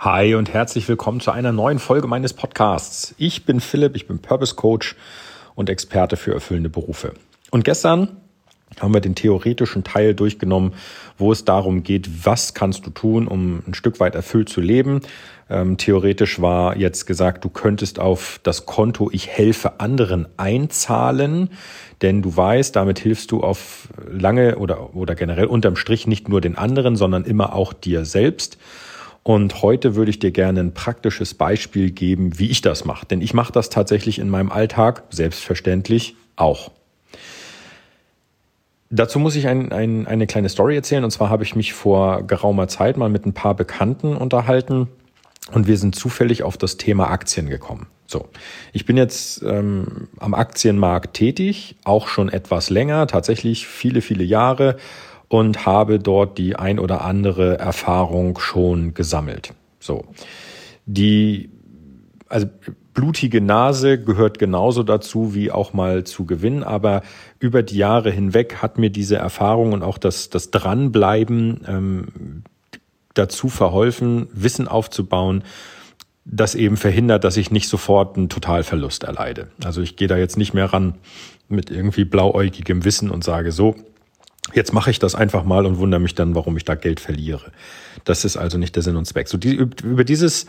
Hi und herzlich willkommen zu einer neuen Folge meines Podcasts. Ich bin Philipp, ich bin Purpose Coach und Experte für erfüllende Berufe. Und gestern haben wir den theoretischen Teil durchgenommen, wo es darum geht, was kannst du tun, um ein Stück weit erfüllt zu leben. Ähm, theoretisch war jetzt gesagt, du könntest auf das Konto Ich helfe anderen einzahlen, denn du weißt, damit hilfst du auf lange oder, oder generell unterm Strich nicht nur den anderen, sondern immer auch dir selbst. Und heute würde ich dir gerne ein praktisches Beispiel geben, wie ich das mache. Denn ich mache das tatsächlich in meinem Alltag, selbstverständlich auch. Dazu muss ich ein, ein, eine kleine Story erzählen. Und zwar habe ich mich vor geraumer Zeit mal mit ein paar Bekannten unterhalten und wir sind zufällig auf das Thema Aktien gekommen. So, ich bin jetzt ähm, am Aktienmarkt tätig, auch schon etwas länger, tatsächlich viele, viele Jahre und habe dort die ein oder andere Erfahrung schon gesammelt. So. Die, also blutige Nase gehört genauso dazu wie auch mal zu gewinnen, aber über die Jahre hinweg hat mir diese Erfahrung und auch das, das Dranbleiben ähm, dazu verholfen, Wissen aufzubauen, das eben verhindert, dass ich nicht sofort einen Totalverlust erleide. Also ich gehe da jetzt nicht mehr ran mit irgendwie blauäugigem Wissen und sage so, Jetzt mache ich das einfach mal und wundere mich dann, warum ich da Geld verliere. Das ist also nicht der Sinn und Zweck. So die, über dieses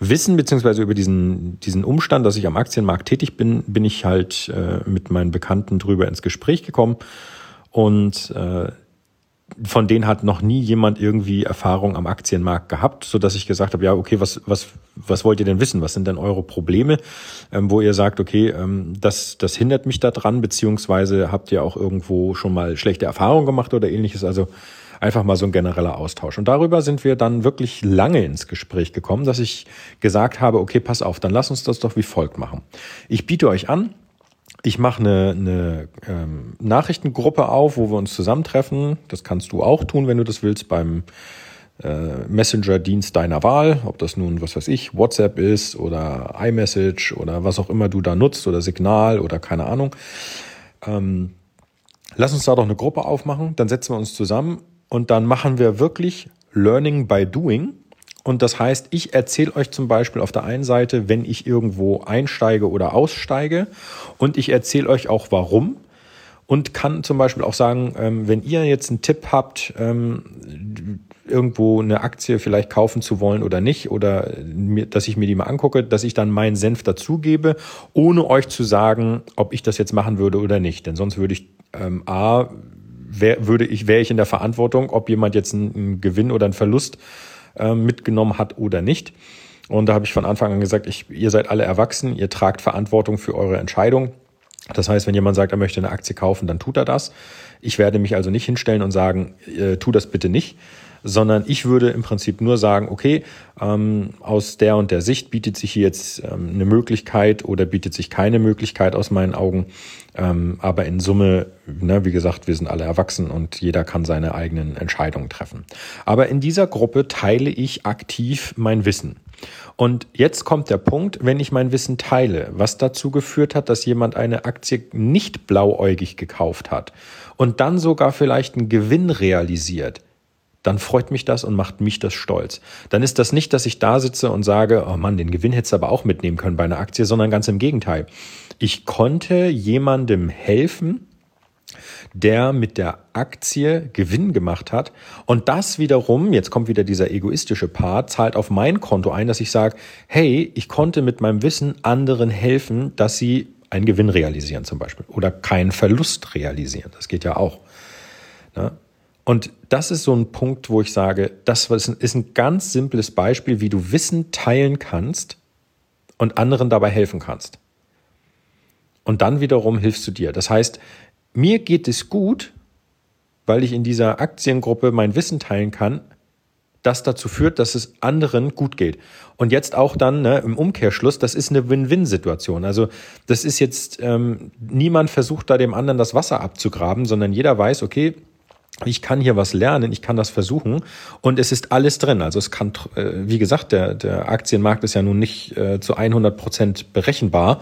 Wissen beziehungsweise über diesen, diesen Umstand, dass ich am Aktienmarkt tätig bin, bin ich halt äh, mit meinen Bekannten drüber ins Gespräch gekommen und äh, von denen hat noch nie jemand irgendwie Erfahrung am Aktienmarkt gehabt, so dass ich gesagt habe, ja, okay, was, was, was wollt ihr denn wissen? Was sind denn eure Probleme, ähm, wo ihr sagt, okay, ähm, das, das hindert mich daran, beziehungsweise habt ihr auch irgendwo schon mal schlechte Erfahrungen gemacht oder ähnliches? Also einfach mal so ein genereller Austausch. Und darüber sind wir dann wirklich lange ins Gespräch gekommen, dass ich gesagt habe, okay, pass auf, dann lass uns das doch wie folgt machen. Ich biete euch an, ich mache eine, eine ähm, Nachrichtengruppe auf, wo wir uns zusammentreffen. Das kannst du auch tun, wenn du das willst, beim äh, Messenger-Dienst deiner Wahl. Ob das nun, was weiß ich, WhatsApp ist oder iMessage oder was auch immer du da nutzt oder Signal oder keine Ahnung. Ähm, lass uns da doch eine Gruppe aufmachen, dann setzen wir uns zusammen und dann machen wir wirklich Learning by Doing. Und das heißt, ich erzähle euch zum Beispiel auf der einen Seite, wenn ich irgendwo einsteige oder aussteige. Und ich erzähle euch auch warum. Und kann zum Beispiel auch sagen, ähm, wenn ihr jetzt einen Tipp habt, ähm, irgendwo eine Aktie vielleicht kaufen zu wollen oder nicht, oder dass ich mir die mal angucke, dass ich dann meinen Senf dazugebe, ohne euch zu sagen, ob ich das jetzt machen würde oder nicht. Denn sonst würde ich ähm, A, wär, würde ich, wäre ich in der Verantwortung, ob jemand jetzt einen, einen Gewinn oder einen Verlust äh, mitgenommen hat oder nicht. Und da habe ich von Anfang an gesagt, ich, ihr seid alle erwachsen, ihr tragt Verantwortung für eure Entscheidung. Das heißt, wenn jemand sagt, er möchte eine Aktie kaufen, dann tut er das. Ich werde mich also nicht hinstellen und sagen, äh, tu das bitte nicht, sondern ich würde im Prinzip nur sagen, okay, ähm, aus der und der Sicht bietet sich hier jetzt ähm, eine Möglichkeit oder bietet sich keine Möglichkeit aus meinen Augen. Ähm, aber in Summe, ne, wie gesagt, wir sind alle erwachsen und jeder kann seine eigenen Entscheidungen treffen. Aber in dieser Gruppe teile ich aktiv mein Wissen. Und jetzt kommt der Punkt, wenn ich mein Wissen teile, was dazu geführt hat, dass jemand eine Aktie nicht blauäugig gekauft hat und dann sogar vielleicht einen Gewinn realisiert, dann freut mich das und macht mich das stolz. Dann ist das nicht, dass ich da sitze und sage, oh Mann, den Gewinn hättest du aber auch mitnehmen können bei einer Aktie, sondern ganz im Gegenteil. Ich konnte jemandem helfen, der mit der Aktie Gewinn gemacht hat. Und das wiederum, jetzt kommt wieder dieser egoistische Part, zahlt auf mein Konto ein, dass ich sage, hey, ich konnte mit meinem Wissen anderen helfen, dass sie einen Gewinn realisieren zum Beispiel oder keinen Verlust realisieren. Das geht ja auch. Ne? Und das ist so ein Punkt, wo ich sage, das ist ein ganz simples Beispiel, wie du Wissen teilen kannst und anderen dabei helfen kannst. Und dann wiederum hilfst du dir. Das heißt, mir geht es gut, weil ich in dieser Aktiengruppe mein Wissen teilen kann, das dazu führt, dass es anderen gut geht. Und jetzt auch dann ne, im Umkehrschluss, das ist eine Win-Win-Situation. Also das ist jetzt, ähm, niemand versucht da dem anderen das Wasser abzugraben, sondern jeder weiß, okay, ich kann hier was lernen, ich kann das versuchen und es ist alles drin. Also es kann, äh, wie gesagt, der, der Aktienmarkt ist ja nun nicht äh, zu 100 Prozent berechenbar,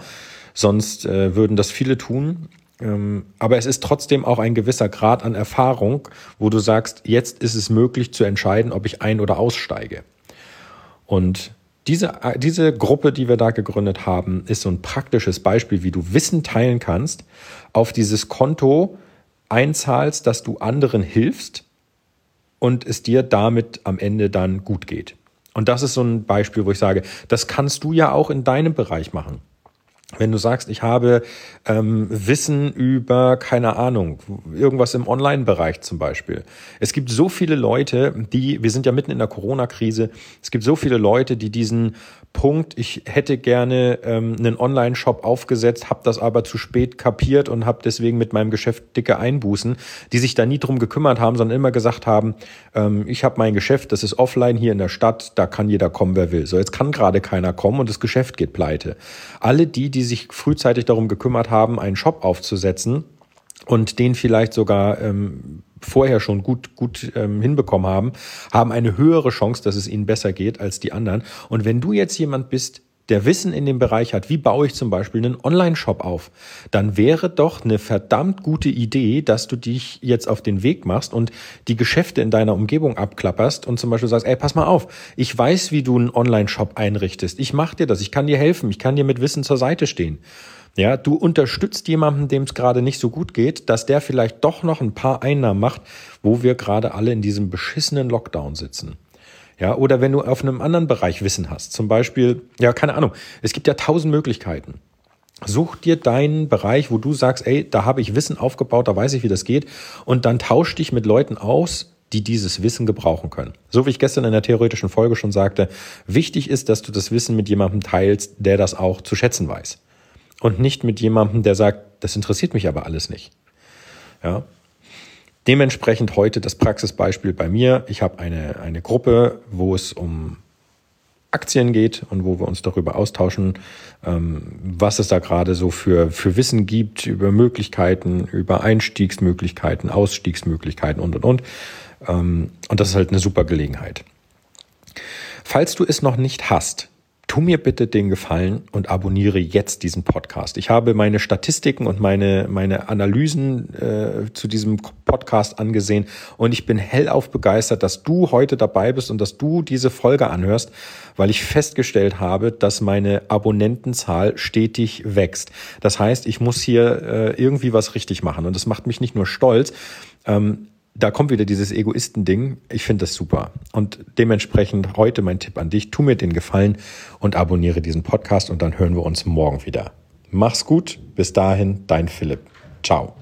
sonst äh, würden das viele tun. Ähm, aber es ist trotzdem auch ein gewisser Grad an Erfahrung, wo du sagst, jetzt ist es möglich zu entscheiden, ob ich ein- oder aussteige. Und diese, diese Gruppe, die wir da gegründet haben, ist so ein praktisches Beispiel, wie du Wissen teilen kannst, auf dieses Konto einzahlst, dass du anderen hilfst und es dir damit am Ende dann gut geht. Und das ist so ein Beispiel, wo ich sage, das kannst du ja auch in deinem Bereich machen. Wenn du sagst, ich habe ähm, Wissen über, keine Ahnung, irgendwas im Online-Bereich zum Beispiel. Es gibt so viele Leute, die, wir sind ja mitten in der Corona-Krise, es gibt so viele Leute, die diesen Punkt, ich hätte gerne ähm, einen Online-Shop aufgesetzt, habe das aber zu spät kapiert und habe deswegen mit meinem Geschäft dicke Einbußen, die sich da nie drum gekümmert haben, sondern immer gesagt haben, ähm, ich habe mein Geschäft, das ist offline hier in der Stadt, da kann jeder kommen, wer will. So, jetzt kann gerade keiner kommen und das Geschäft geht pleite. Alle die, die sich frühzeitig darum gekümmert haben, einen Shop aufzusetzen und den vielleicht sogar ähm, vorher schon gut, gut ähm, hinbekommen haben, haben eine höhere Chance, dass es ihnen besser geht als die anderen. Und wenn du jetzt jemand bist, der Wissen in dem Bereich hat, wie baue ich zum Beispiel einen Online-Shop auf, dann wäre doch eine verdammt gute Idee, dass du dich jetzt auf den Weg machst und die Geschäfte in deiner Umgebung abklapperst und zum Beispiel sagst, ey, pass mal auf, ich weiß, wie du einen Online-Shop einrichtest. Ich mache dir das, ich kann dir helfen, ich kann dir mit Wissen zur Seite stehen. Ja, du unterstützt jemanden, dem es gerade nicht so gut geht, dass der vielleicht doch noch ein paar Einnahmen macht, wo wir gerade alle in diesem beschissenen Lockdown sitzen. Ja, oder wenn du auf einem anderen Bereich Wissen hast, zum Beispiel, ja, keine Ahnung, es gibt ja tausend Möglichkeiten. Such dir deinen Bereich, wo du sagst, ey, da habe ich Wissen aufgebaut, da weiß ich, wie das geht, und dann tausch dich mit Leuten aus, die dieses Wissen gebrauchen können. So wie ich gestern in der theoretischen Folge schon sagte, wichtig ist, dass du das Wissen mit jemandem teilst, der das auch zu schätzen weiß und nicht mit jemandem, der sagt, das interessiert mich aber alles nicht. Ja. Dementsprechend heute das Praxisbeispiel bei mir. Ich habe eine, eine Gruppe, wo es um Aktien geht und wo wir uns darüber austauschen, ähm, was es da gerade so für, für Wissen gibt, über Möglichkeiten, über Einstiegsmöglichkeiten, Ausstiegsmöglichkeiten und, und, und. Ähm, und das ist halt eine super Gelegenheit. Falls du es noch nicht hast, tu mir bitte den Gefallen und abonniere jetzt diesen Podcast. Ich habe meine Statistiken und meine, meine Analysen äh, zu diesem Podcast angesehen und ich bin hellauf begeistert, dass du heute dabei bist und dass du diese Folge anhörst, weil ich festgestellt habe, dass meine Abonnentenzahl stetig wächst. Das heißt, ich muss hier äh, irgendwie was richtig machen und das macht mich nicht nur stolz, ähm, da kommt wieder dieses Egoisten-Ding. Ich finde das super. Und dementsprechend heute mein Tipp an dich. Tu mir den Gefallen und abonniere diesen Podcast und dann hören wir uns morgen wieder. Mach's gut. Bis dahin, dein Philipp. Ciao.